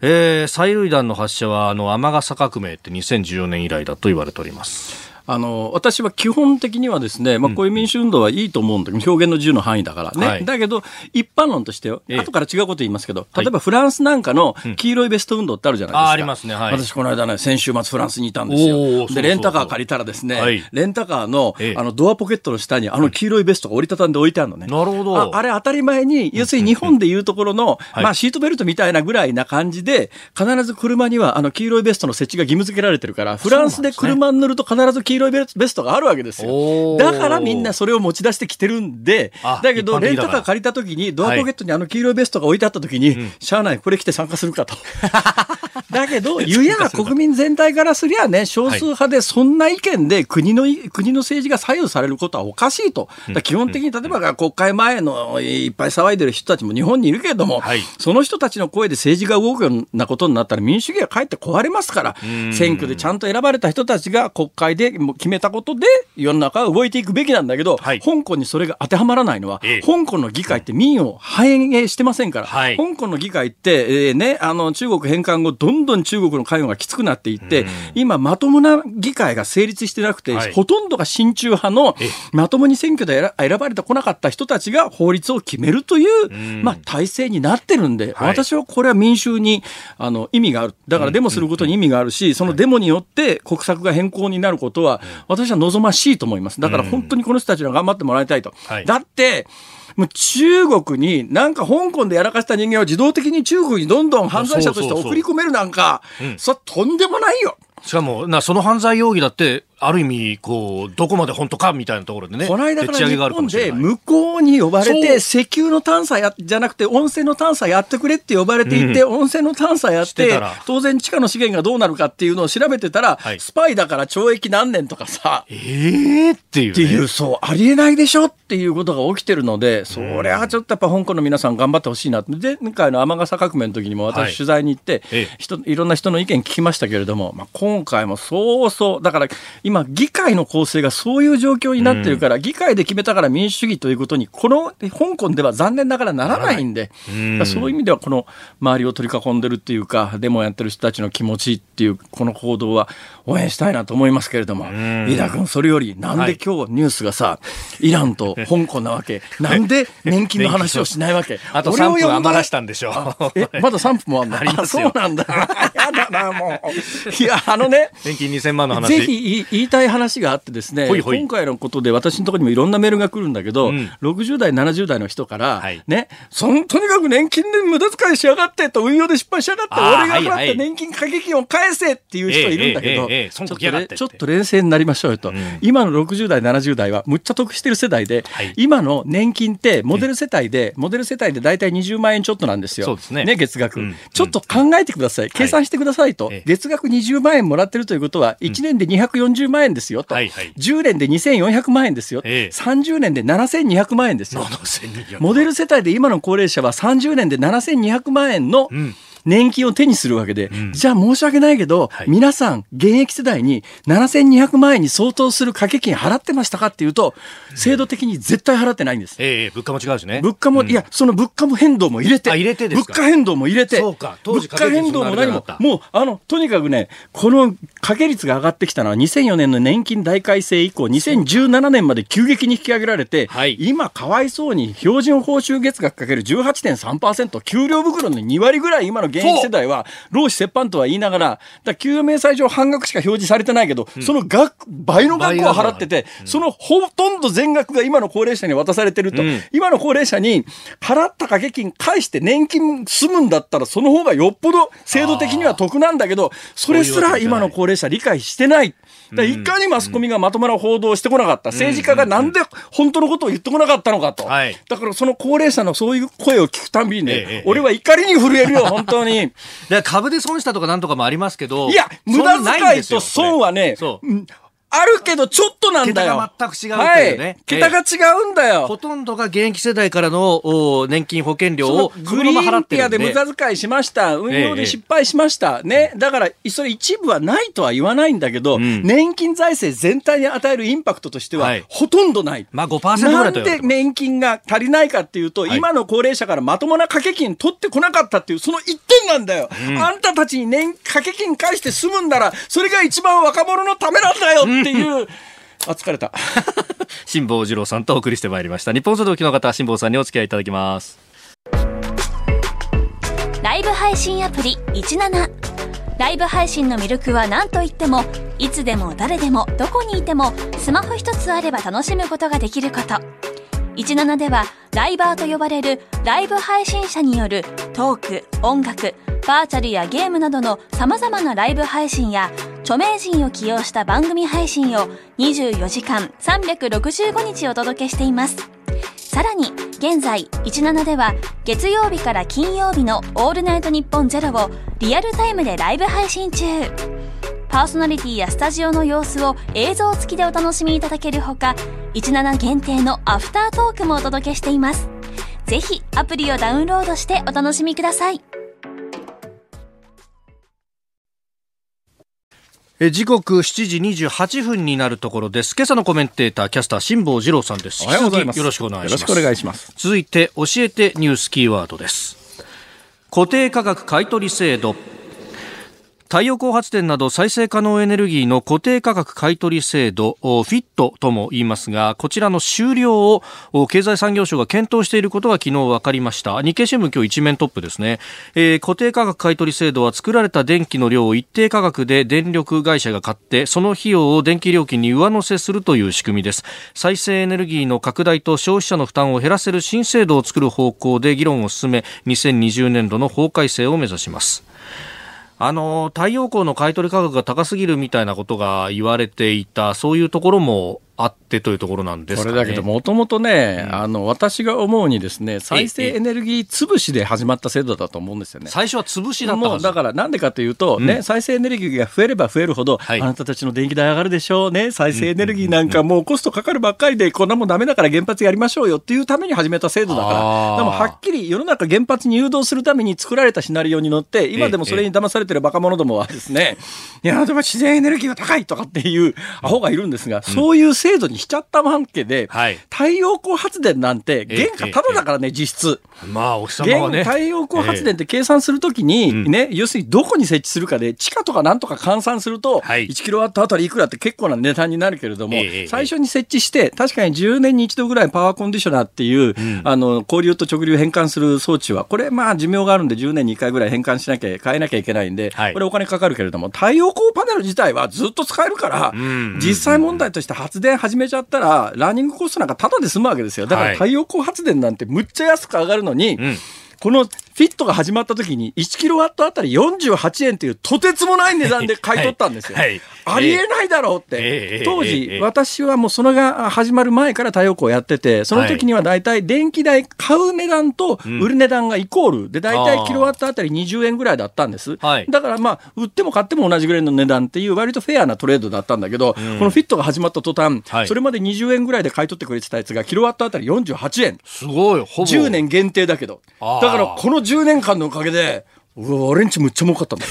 えー、催涙弾の発射はあの雨傘革命って2014年以来だと言われております。あの私は基本的にはですね、まあ、こういう民主運動はいいと思うんだけど、表現の自由の範囲だからね、はい、だけど、一般論としてよ、後から違うこと言いますけど、例えばフランスなんかの黄色いベスト運動ってあるじゃないですか、ありますね、はい、私、この間ね、先週末、フランスにいたんですよ、でレンタカー借りたら、ですね、はい、レンタカーのあのドアポケットの下に、あの黄色いベストが折りたたんで置いてあるのね、なるほど。ああれ、当たり前に、要するに日本でいうところの、まあ、シートベルトみたいなぐらいな感じで、必ず車にはあの黄色いベストの設置が義務付けられてるから、フランスで車に乗ると必ず黄色いベストがあるわけですよ。だからみんなそれを持ち出してきてるんで、だけどレンタカー借りた時にドアポケットにあの黄色いベストが置いてあった時に、はい、しゃあない、これ着て参加するかと。だけど、ゆや国民全体からすりゃね、少数派でそんな意見で国の、国の政治が左右されることはおかしいと。基本的に例えば国会前のいっぱい騒いでる人たちも日本にいるけれども、はい、その人たちの声で政治が動くようなことになったら民主主義はかえって壊れますから、選挙でちゃんと選ばれた人たちが国会で決めたことで世の中は動いていくべきなんだけど、はい、香港にそれが当てはまらないのは、ええ、香港の議会って民を反映してませんから、はい、香港の議会って、えー、ね、あの中国返還後、どんどん中国の関与がきつくなっていって、今、まともな議会が成立してなくて、はい、ほとんどが親中派のまともに選挙で選ばれてこなかった人たちが法律を決めるという、まあ、体制になってるんで、私はこれは民衆にあの意味がある。だからデモすることに意味があるし、そのデモによって国策が変更になることは、私は望ましいと思います。だから本当にこの人たちには頑張ってもらいたいと。はい、だって、もう中国になんか香港でやらかした人間を自動的に中国にどんどん犯罪者として送り込めるなんか、それとんでもないよ。しかも、な、その犯罪容疑だって、ある意味、こう、どこまで本当かみたいなところでね。この間から日本で向こうに呼ばれて、石油の探査や、じゃなくて温泉の探査やってくれって呼ばれていて、うん、温泉の探査やって、当然地下の資源がどうなるかっていうのを調べてたら、はい、スパイだから懲役何年とかさ。ええー、っていう、ね、っていう、そう、ありえないでしょっていうことが起きてるので、そりゃちょっとやっぱ香港の皆さん頑張ってほしいな。前回の雨傘革命の時にも私取材に行って、はい、人いろんな人の意見聞きましたけれども、まあ、今回もそうそう、だから今議会の構成がそういう状況になってるから、うん、議会で決めたから民主主義ということに、この香港では残念ながらならないんで、うん、そういう意味ではこの周りを取り囲んでるっていうか、デモやってる人たちの気持ちっていう、この行動は応援したいなと思いますけれども、飯田君、それより、なんで今日ニュースがさ、イランと香港なわけ、なんで年金の話をしないわけ？あと3分余らしたんでしょう。え、まだ3分もあんの？あそうなんだ。やだな、もう。いや、あのね、年金2000万の話。ぜひ、飯言いたい話があってですね、ほいほい。今回のことで私のところにもいろんなメールが来るんだけど、うん、60代、70代の人から、はい、ね、そのとにかく年金で無駄遣いしやがってと、運用で失敗しやがって、俺が払って年金掛け金を返せっていう人いるんだけど、ちょっと冷静になりましょうよと、うん、今の60代、70代はむっちゃ得してる世代で、はい、今の年金ってモデル世帯で、モデル世帯で大体20万円ちょっとなんですよ。ね。ね、月額、うん、ちょっと考えてください。計算してくださいと、はい、月額20万円もらってるということは、1年で240万円ですよと、はいはい、10年で2400万円ですよ、えー、30年で7200万円ですよ。モデル世帯で今の高齢者は30年で7200万円の、うん年金を手にするわけで、うん、じゃあ申し訳ないけど、はい、皆さん、現役世代に7200万円に相当する掛け金払ってましたかっていうと、制度的に絶対払ってないんです。ええー、物価も違うしね。物価も、うん、いや、その物価も変動も入れて、入れて物価変動も入れて、そうか、当時物価変動も何も、もう、あの、とにかくね、この掛け率が上がってきたのは2004年の年金大改正以降、2017年まで急激に引き上げられて、はい、今、かわいそうに標準報酬月額かける18.3%、給料袋の2割ぐらい今の現役世代は、労使折半とは言いながら、だ給与明細上半額しか表示されてないけど、うん、その額、倍の額を払ってて、うん、そのほとんど全額が今の高齢者に渡されてると、うん、今の高齢者に払った掛け金返して年金済むんだったら、その方がよっぽど制度的には得なんだけど、それすら今の高齢者理解してない。だいかにマスコミがまともな報道をしてこなかった、政治家がなんで本当のことを言ってこなかったのかと、だからその高齢者のそういう声を聞くたびにね、俺は怒りに震えるよ、本当に。株で損したとかなんとかもありますけど、いや、無駄遣いと損はね、あるけど、ちょっとなんだよ。桁が全く違うというね。はい、桁が違うんだよ。ほとんどが現役世代からの年金保険料をグリーンピアで無駄遣いしました。運用で失敗しました。ええ、ね。だから、それ一部はないとは言わないんだけど、うん、年金財政全体に与えるインパクトとしては、ほとんどない。まあ5%ぐらいなんで年金が足りないかっていうと、はい、今の高齢者からまともな掛け金取ってこなかったっていう、その一点なんだよ。うん、あんたたちに年掛け金返して済むんなら、それが一番若者のためなんだよっていう、あ、疲れた。辛坊治郎さんとお送りしてまいりました。日本総動機の方、辛坊さんにお付き合いいただきます。ライブ配信アプリ17。ライブ配信の魅力は何といっても、いつでも誰でもどこにいてもスマホ一つあれば楽しむことができること。17ではライバーと呼ばれるライブ配信者によるトーク、音楽、バーチャルやゲームなどの様々なライブ配信や著名人を起用した番組配信を24時間365日お届けしています。さらに、現在、17では、月曜日から金曜日のオールナイトニッポンゼロをリアルタイムでライブ配信中。パーソナリティやスタジオの様子を映像付きでお楽しみいただけるほか、17限定のアフタートークもお届けしています。ぜひ、アプリをダウンロードしてお楽しみください。え時刻7時28分になるところです。今朝のコメンテーター、キャスター、辛坊治郎さんです。おはようございます。よろしくお願いします。よろしくお願いします。続いて、教えてニュースキーワードです。固定価格買取制度。太陽光発電など再生可能エネルギーの固定価格買取制度フィットとも言いますがこちらの終了を経済産業省が検討していることが昨日分かりました。日経新聞今日一面トップですね、えー、固定価格買取制度は作られた電気の量を一定価格で電力会社が買ってその費用を電気料金に上乗せするという仕組みです。再生エネルギーの拡大と消費者の負担を減らせる新制度を作る方向で議論を進め2020年度の法改正を目指します。あの太陽光の買取価格が高すぎるみたいなことが言われていた、そういうところもあってというところなんです、ね、これだけど、もともとね、うん、あの、私が思うにですね、再生エネルギー潰しで始まった制度だと思うんですよね。最初は潰しだったもうだから、なんでかというと、うん、ね、再生エネルギーが増えれば増えるほど、はい、あなたたちの電気代上がるでしょうね、再生エネルギーなんかもうコストかかるばっかりで、こんなもんダメだから原発やりましょうよっていうために始めた制度だから、でもはっきり世の中原発に誘導するために作られたシナリオに乗って、今でもそれに騙されてる若者どもはですね、いや、でも自然エネルギーが高いとかっていうアホがいるんですが、そういう制制度にしちゃったわけで、はい、太陽光発電なんて原価ただだからね、実質。まあ、お日様はね。太陽光発電って計算するときに、ね、要するにどこに設置するかで、地下とかなんとか換算すると、1キロワットあたりいくらって結構な値段になるけれども、最初に設置して、確かに10年に一度ぐらいパワーコンディショナーっていう、あの、交流と直流変換する装置は、これまあ寿命があるんで10年に1回ぐらい変換しなきゃ、変えなきゃいけないんで、これお金かかるけれども、太陽光パネル自体はずっと使えるから、実際問題として発電始めちゃったら、ランニングコストなんかタダで済むわけですよ。だから太陽光発電なんてむっちゃ安く上がるのに、このフィットが始まった時に1キロワットあたり48円というとてつもない値段で買い取ったんですよ。はいはい、ありえないだろうって。当時、私はもうそれが始まる前から太陽光やってて、その時には大体電気代買う値段と売る値段がイコールで、大体キロワットあたり20円ぐらいだったんです。だからまあ、売っても買っても同じぐらいの値段っていう割とフェアなトレードだったんだけど、このフィットが始まった途端、それまで20円ぐらいで買い取ってくれてたやつがキロワットあたり48円。すごい、ほぼ。10年限定だけど。だからこの10年間のおかげで、うわ、俺んちむっちゃ儲かったんだよ。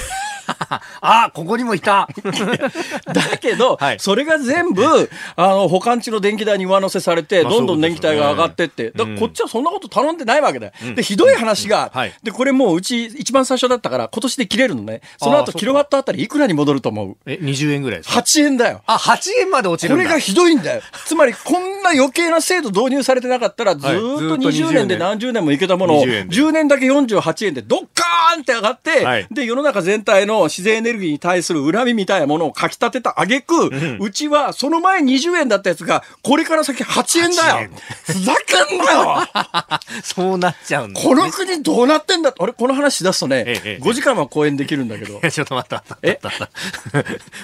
あ、ここにもいた。だけど、はい、それが全部、あの、保管地の電気代に上乗せされて、どんどん電気代が上がってって、だこっちはそんなこと頼んでないわけだよ。うん、で、ひどい話が、うん。はい、で、これもううち一番最初だったから、今年で切れるのね。その後、キロワットあたりいくらに戻ると思う？え、20円ぐらいですか ?8 円だよ。あ、8円まで落ちるこれがひどいんだよ。つまり、こんな余計な制度導入されてなかったら、ずっと20年で何十年もいけたものを、10年だけ48円でドッカーンって上がって、はい、で、世の中全体の自然エネルギーに対する恨みみたいなものをかき立てた挙句、うん、うちはその前20円だったやつが、これから先8円だよ。ふざけんなよ。そうなっちゃうんだ、ね、この国どうなってんだ？あれ？この話し出すとね、ええ、5時間は講演できるんだけど。ちょっと待った。え？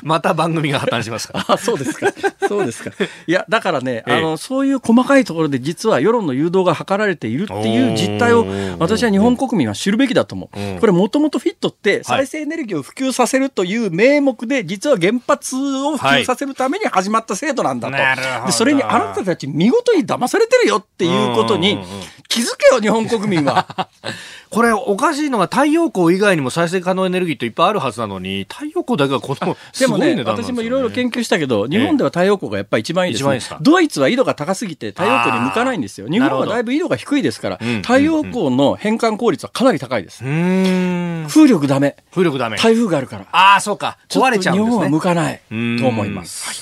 また番組が破綻しますか。あ、そうですか。そうですか。いや、だからね、あの、そういう細かいところで実は世論の誘導が図られているっていう実態を、私は日本国民は知るべきだと思う。これもともとフィットって再生エネルギーを普及させるという名目で、実は原発を普及させるために始まった制度なんだと。はい、でそれにあなたたち見事に騙されてるよっていうことに気づけよ、日本国民は。これおかしいのが太陽光以外にも再生可能エネルギーっていっぱいあるはずなのに、太陽光だけがこのでもね、私もいろいろ研究したけど、日本では太陽光がやっぱり一番いいです、ね、ドイツは緯度が高すぎて太陽光に向かないんですよ。日本はだいぶ緯度が低いですから、太陽光の変換効率はかなり高いです。風力ダメ。風力ダメ。台風があるから。ああ、そうか。壊れちゃうんですね。日本は向かないと思います。はい、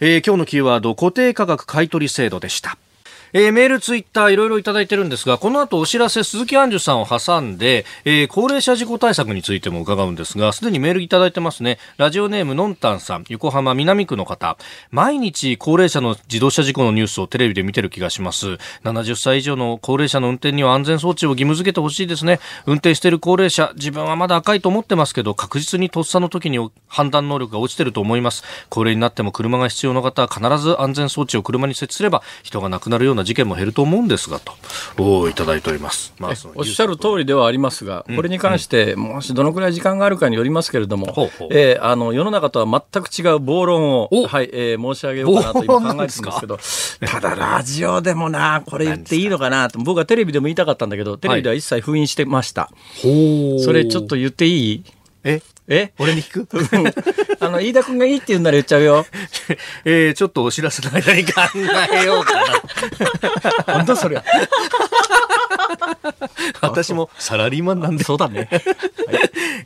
えー、今日のキーワード、固定価格買取制度でした。えー、メール、ツイッター、いろいろいただいてるんですが、この後お知らせ、鈴木杏樹さんを挟んで、えー、高齢者事故対策についても伺うんですが、すでにメールいただいてますね。ラジオネーム、のんたんさん、横浜南区の方。毎日、高齢者の自動車事故のニュースをテレビで見てる気がします。70歳以上の高齢者の運転には安全装置を義務付けてほしいですね。運転してる高齢者、自分はまだ赤いと思ってますけど、確実にとっさの時に判断能力が落ちてると思います。高齢になっても車が必要な方は必ず安全装置を車に設置すれば、人が亡くなるような事件も減ると思うんですがとおいただいております、まあ、おっしゃる通りではありますが、これに関して、もしどのくらい時間があるかによりますけれども、えー、あの世の中とは全く違う暴論を、はいえー、申し上げようかなと今考えてるんですけど、ただラジオでもな、これ言っていいのかなと、僕はテレビでも言いたかったんだけど、テレビでは一切封印してました。はい、それちょっと言っていい？え？え？俺に聞く？あの、飯田君がいいって言うんなら言っちゃうよ。えー、ちょっとお知らせの間に考えようかな。本当そりゃ。私もサラリーマンなんで。そうだね。はい、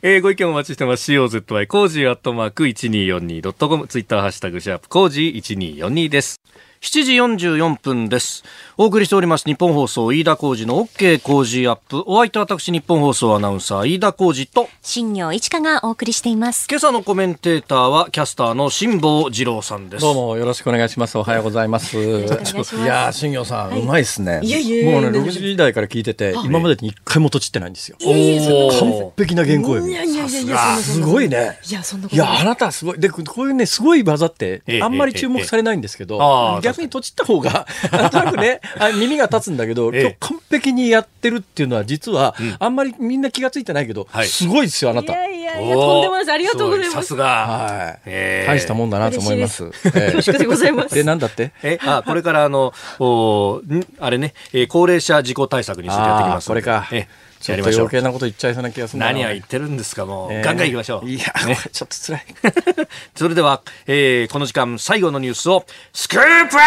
えー、ご意見お待ちしてます。COZY コージーアットマーク 1242.com ツイッターハッシュタグシャープコージー1242です。7時44分です。お送りしております日本放送飯田浩二の OK 工事アップ。お相手は私日本放送アナウンサー飯田浩二と新業一華がお送りしています。今朝のコメンテーターはキャスターの辛坊治郎さんです。どうもよろしくお願いします。おはようございます。いや新業さん、はい、うまいですね。いやいやもうね6時台から聞いてて、今までに一回もとちってないんですよ。完璧な原稿読み。いやいやいやすごいね。いやそんないやあなたすごいでこういうねすごい技ってあんまり注目されないんですけど、逆にとちった方が なんとなくね耳が立つつんだけど、今日完璧にやってるっていうのは実は、あんまりみんな気が付いてないけど、すごいですよあなた。いやいやいや、とんでもないです。ありがとうございます。さすが。はい。えー、大したもんだなと思います。恐縮でございます。え、なんだって？え、あ、これからあの、おあれね、えー、高齢者事故対策についてやってきます。これか。えちょっと余計なこと言っちゃいそうな気がする何を言ってるんですか、もう。えー、ガンガン行きましょう。いや、ね、ちょっと辛い。それでは、えー、この時間最後のニュースを、スクープアップ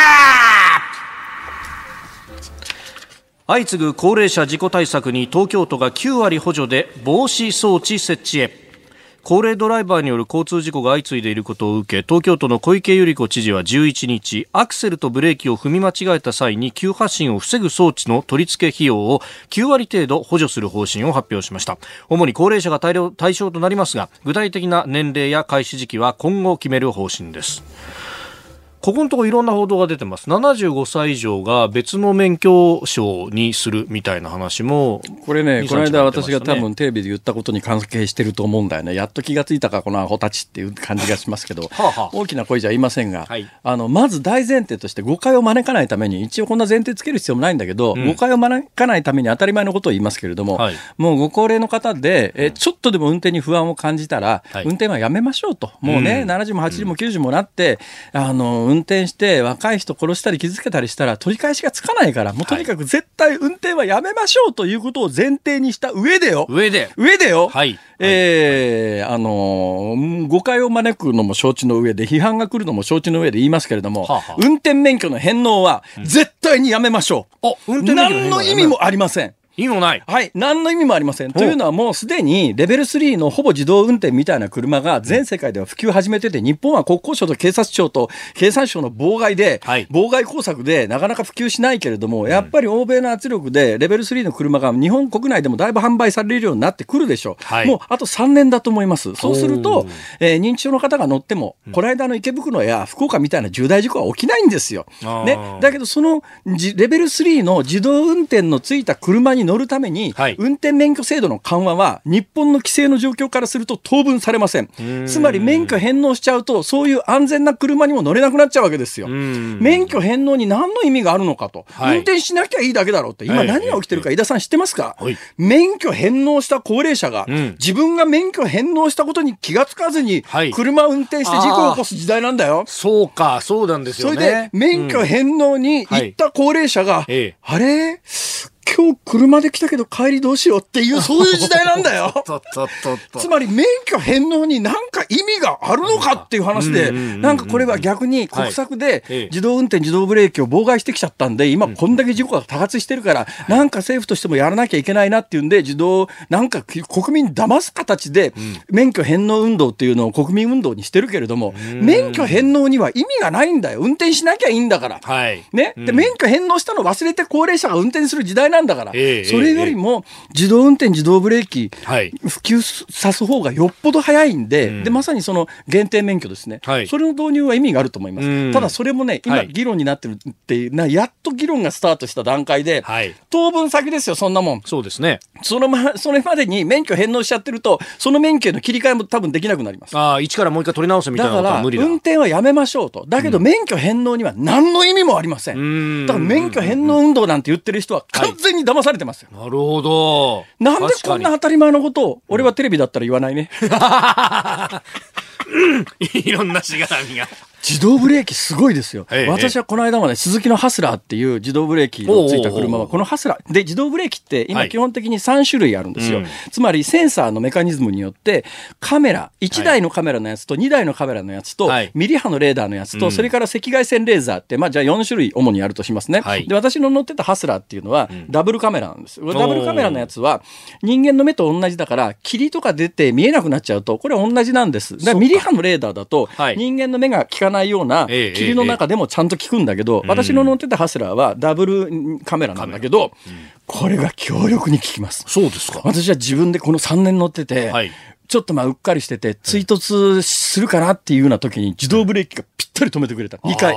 相次ぐ高齢者事故対策に東京都が9割補助で防止装置設置へ。高齢ドライバーによる交通事故が相次いでいることを受け東京都の小池百合子知事は11日アクセルとブレーキを踏み間違えた際に急発進を防ぐ装置の取り付け費用を9割程度補助する方針を発表しました。主に高齢者が対象となりますが具体的な年齢や開始時期は今後決める方針です。ここのところいろんな報道が出てます。75歳以上が別の免許証にするみたいな話も。これね、この間私が多分テレビで言ったことに関係してると思うんだよね。やっと気がついたか、このアホたちっていう感じがしますけど、はあはあ、大きな声じゃ言いませんが、はい、あの、まず大前提として誤解を招かないために、一応こんな前提つける必要もないんだけど、うん、誤解を招かないために当たり前のことを言いますけれども、はい、もうご高齢の方で、え、ちょっとでも運転に不安を感じたら、はい、運転はやめましょうと。もうね、うん、70も80も90もなって、あの、運転して若い人殺したり傷つけたりしたら取り返しがつかないから、もうとにかく絶対運転はやめましょうということを前提にした上でよ。上で。上でよ。はい。えー、あのー、誤解を招くのも承知の上で、批判が来るのも承知の上で言いますけれども、はあはあ、運転免許の返納は絶対にやめましょう。うん、運転免許何の意味もありません。意味もない。はい。何の意味もありません。というのはもうすでにレベル3のほぼ自動運転みたいな車が全世界では普及始めてて、日本は国交省と警察庁と経産省の妨害で、はい、妨害工作でなかなか普及しないけれども、やっぱり欧米の圧力でレベル3の車が日本国内でもだいぶ販売されるようになってくるでしょう。はい、もうあと3年だと思います。そうすると、えー、認知症の方が乗っても、この間の池袋や福岡みたいな重大事故は起きないんですよ。ね。だけどそのレベル3の自動運転のついた車に乗るために、はい、運転免許制度の緩和は日本の規制の状況からすると当分されません。つまり免許返納しちゃうとそういう安全な車にも乗れなくなっちゃうわけですよ。免許返納に何の意味があるのかと、はい、運転しなきゃいいだけだろうって。今何が起きてるか井田さん知ってますか、はい、免許返納した高齢者が、うん、自分が免許返納したことに気がつかずに車運転して事故を起こす時代なんだよ。そうかそうなんですよね。それで免許返納に行った高齢者が、うん、あれ？今日車で来たけど帰りどうしようっていう、そういう時代なんだよ。つまり免許返納に何か意味があるのかっていう話で、なんかこれは逆に国策で自動運転、自動ブレーキを妨害してきちゃったんで、今こんだけ事故が多発してるから、なんか政府としてもやらなきゃいけないなっていうんで、自動、なんか国民騙す形で免許返納運動っていうのを国民運動にしてるけれども、免許返納には意味がないんだよ。運転しなきゃいいんだから。ね。で、免許返納したの忘れて高齢者が運転する時代なんだから、えー、それよりも自動運転、自動ブレーキ、普及さす方がよっぽど早いんで、でまさにその限定免許ですね、はい、それの導入は意味があると思います。ただそれもね、今、議論になってるっていうな、やっと議論がスタートした段階で、はい、当分先ですよ、そんなもん。そうですね。そのま、それまでに免許返納しちゃってると、その免許の切り替えも多分できなくなります。ああ、一からもう一回取り直すみたいなことは無理だ。運転はやめましょうと。だけど免許返納には何の意味もありません。だから免許返納運動なんて言ってる人は完全に騙されてますよ。なるほど。なんでこんな当たり前のことを、俺はテレビだったら言わないね。いろんなしがらみが。自動ブレーキすごいですよ。ええ、私はこの間まで鈴木のハスラーっていう自動ブレーキのついた車は、このハスラー、で、自動ブレーキって今基本的に3種類あるんですよ。はいつまりセンサーのメカニズムによって、カメラ、1台のカメラのやつと2台のカメラのやつと、はい、ミリ波のレーダーのやつと、うん、それから赤外線レーザーって、まあじゃあ4種類主にあるとしますね。はい、で、私の乗ってたハスラーっていうのは、ダブルカメラなんです。ダブルカメラのやつは、人間の目と同じだから、霧とか出て見えなくなっちゃうと、これ同じなんです。だからミリ波のレーダーだと、人間の目が効かないような、ええ霧の中でもちゃんと効くんだけど、私の乗ってたハスラーはダブルカメラなんだけど、これが強力に効きます。そうですか？私は自分でこの3年乗ってて、はい、ちょっとまあうっかりしてて、追突するかなっていうような時に自動ブレーキがピッったり止めてくれた。2回。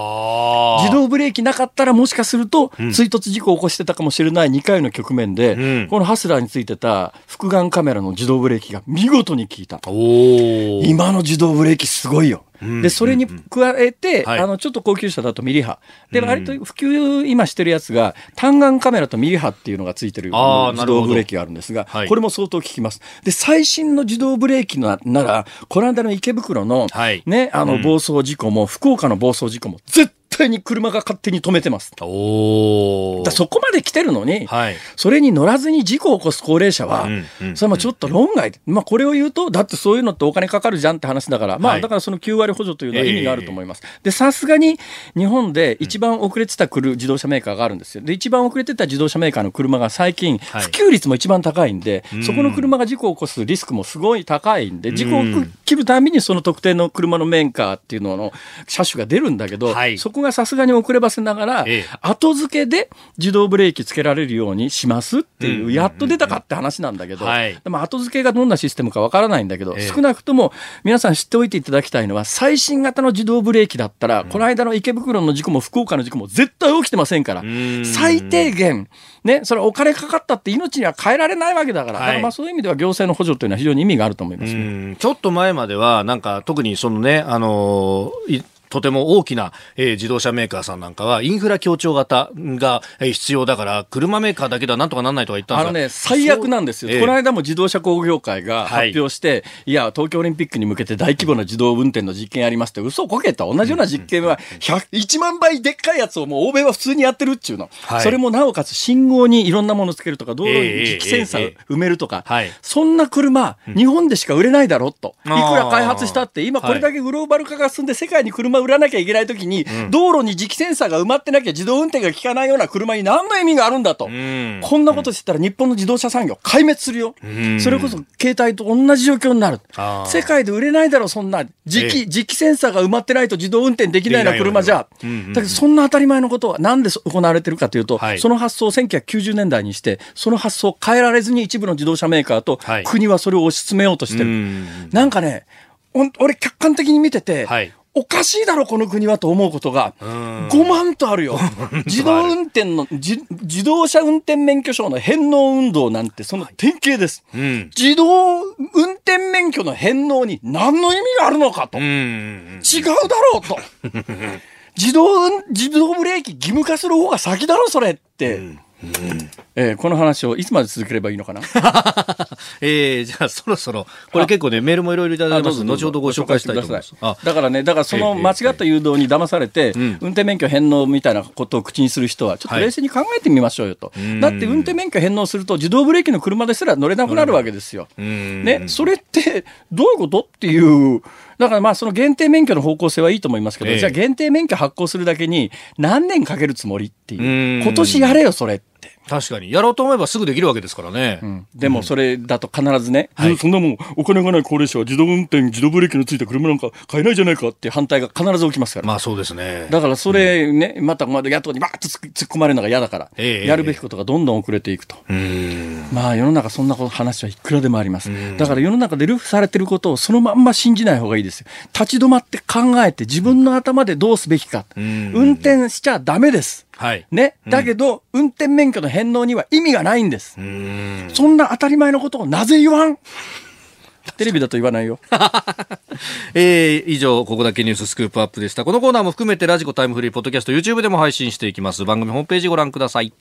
自動ブレーキなかったらもしかすると、追突事故を起こしてたかもしれない2回の局面で、うん、このハスラーについてた複眼カメラの自動ブレーキが見事に効いた。今の自動ブレーキすごいよ。で、それに加えて、あの、ちょっと高級車だとミリ波。で、割と普及今してるやつが、単眼カメラとミリ波っていうのがついてる自動ブレーキがあるんですが、これも相当効きます。で、最新の自動ブレーキなら、この間の池袋の、ね、あの、暴走事故も、福岡の暴走事故も、絶対に車が勝手に止めてます。おだそこまで来てるのに、はい、それに乗らずに事故を起こす高齢者は、うんうん、それもちょっと論外。で、まあこれを言うと、だってそういうのってお金かかるじゃんって話だから、まあだからその9割補助というのは意味があると思います。で、さすがに日本で一番遅れてた自動車メーカーがあるんですよ。で、一番遅れてた自動車メーカーの車が最近、普及率も一番高いんで、はい、そこの車が事故を起こすリスクもすごい高いんで、事故を切るたびにその特定の車のメーカーっていうのの車種が出るんだけど、はい、そこがさすがに遅ればせながら、後付けで自動ブレーキつけられるようにしますっていう、やっと出たかって話なんだけど、でも後付けがどんなシステムかわからないんだけど、少なくとも皆さん知っておいていただきたいのは、最新型の自動ブレーキだったら、この間の池袋の事故も福岡の事故も絶対起きてませんから、最低限、ね、それお金かかったって命には変えられないわけだから、だからまあそういう意味では行政の補助というのは非常に意味があると思います、ね、ちょっと前までは、なんか特にそのね、あのーとても大きな、えー、自動車メーカーさんなんかは、インフラ協調型が必要だから、車メーカーだけではなんとかなんないとか言ったんですあのね、最悪なんですよ。えー、この間も自動車工業会が発表して、はい、いや、東京オリンピックに向けて大規模な自動運転の実験やりますって、嘘をこけた。同じような実験は、1万倍でっかいやつをもう欧米は普通にやってるっちゅうの。はい、それもなおかつ信号にいろんなものつけるとか、道路に磁気センサー埋めるとか、そんな車、日本でしか売れないだろと。いくら開発したって、今これだけグローバル化が進んで世界に車売らなきゃいけないとき時に、道路に磁気センサーが埋まってなきゃ自動運転が効かないような車に何の意味があるんだと。こんなことしてたら日本の自動車産業壊滅するよ。それこそ携帯と同じ状況になる。世界で売れないだろ、そんな。磁気、磁気センサーが埋まってないと自動運転できないような車じゃ。だけどそんな当たり前のことはなんで行われてるかというと、その発想を1990年代にして、その発想を変えられずに一部の自動車メーカーと国はそれを推し進めようとしてる。なんかね、俺客観的に見てて、はい、おかしいだろ、この国はと思うことが、5万とあるよ。自動運転の自、自動車運転免許証の返納運動なんてその典型です。うん、自動運転免許の返納に何の意味があるのかと。違うだろうと。自動、自動ブレーキ義務化する方が先だろ、それって。うんえー、この話をいつまで続ければいいのかな？えー、じゃあそろそろ、これ結構ね、メールもいろいろいただいてます。後ほどご紹介したいと思います。だからね、だからその間違った誘導に騙されて、えー、運転免許返納みたいなことを口にする人は、ちょっと冷静に考えてみましょうよと。はい、だって運転免許返納すると、自動ブレーキの車ですら乗れなくなるわけですよ。ね、それって、どういうことっていう、だからまあその限定免許の方向性はいいと思いますけど、えー、じゃあ限定免許発行するだけに何年かけるつもりっていう。今年やれよ、それ。確かに。やろうと思えばすぐできるわけですからね。うん、でもそれだと必ずね、うん、そんなもんお金がない高齢者は自動運転、自動ブレーキのついた車なんか買えないじゃないかって反対が必ず起きますから。まあそうですね。だからそれね、うん、またまた野党にバーッと突っ込まれるのが嫌だから、えー、やるべきことがどんどん遅れていくと。まあ世の中そんな話はいくらでもあります。だから世の中でルフされてることをそのまんま信じない方がいいですよ。立ち止まって考えて自分の頭でどうすべきか。運転しちゃダメです。はい。ね。だけど、運転免許の返納には意味がないんです。んそんな当たり前のことをなぜ言わん？テレビだと言わないよ。えー、以上、ここだけニューススクープアップでした。このコーナーも含めてラジコタイムフリーポッドキャスト YouTube でも配信していきます。番組ホームページご覧ください。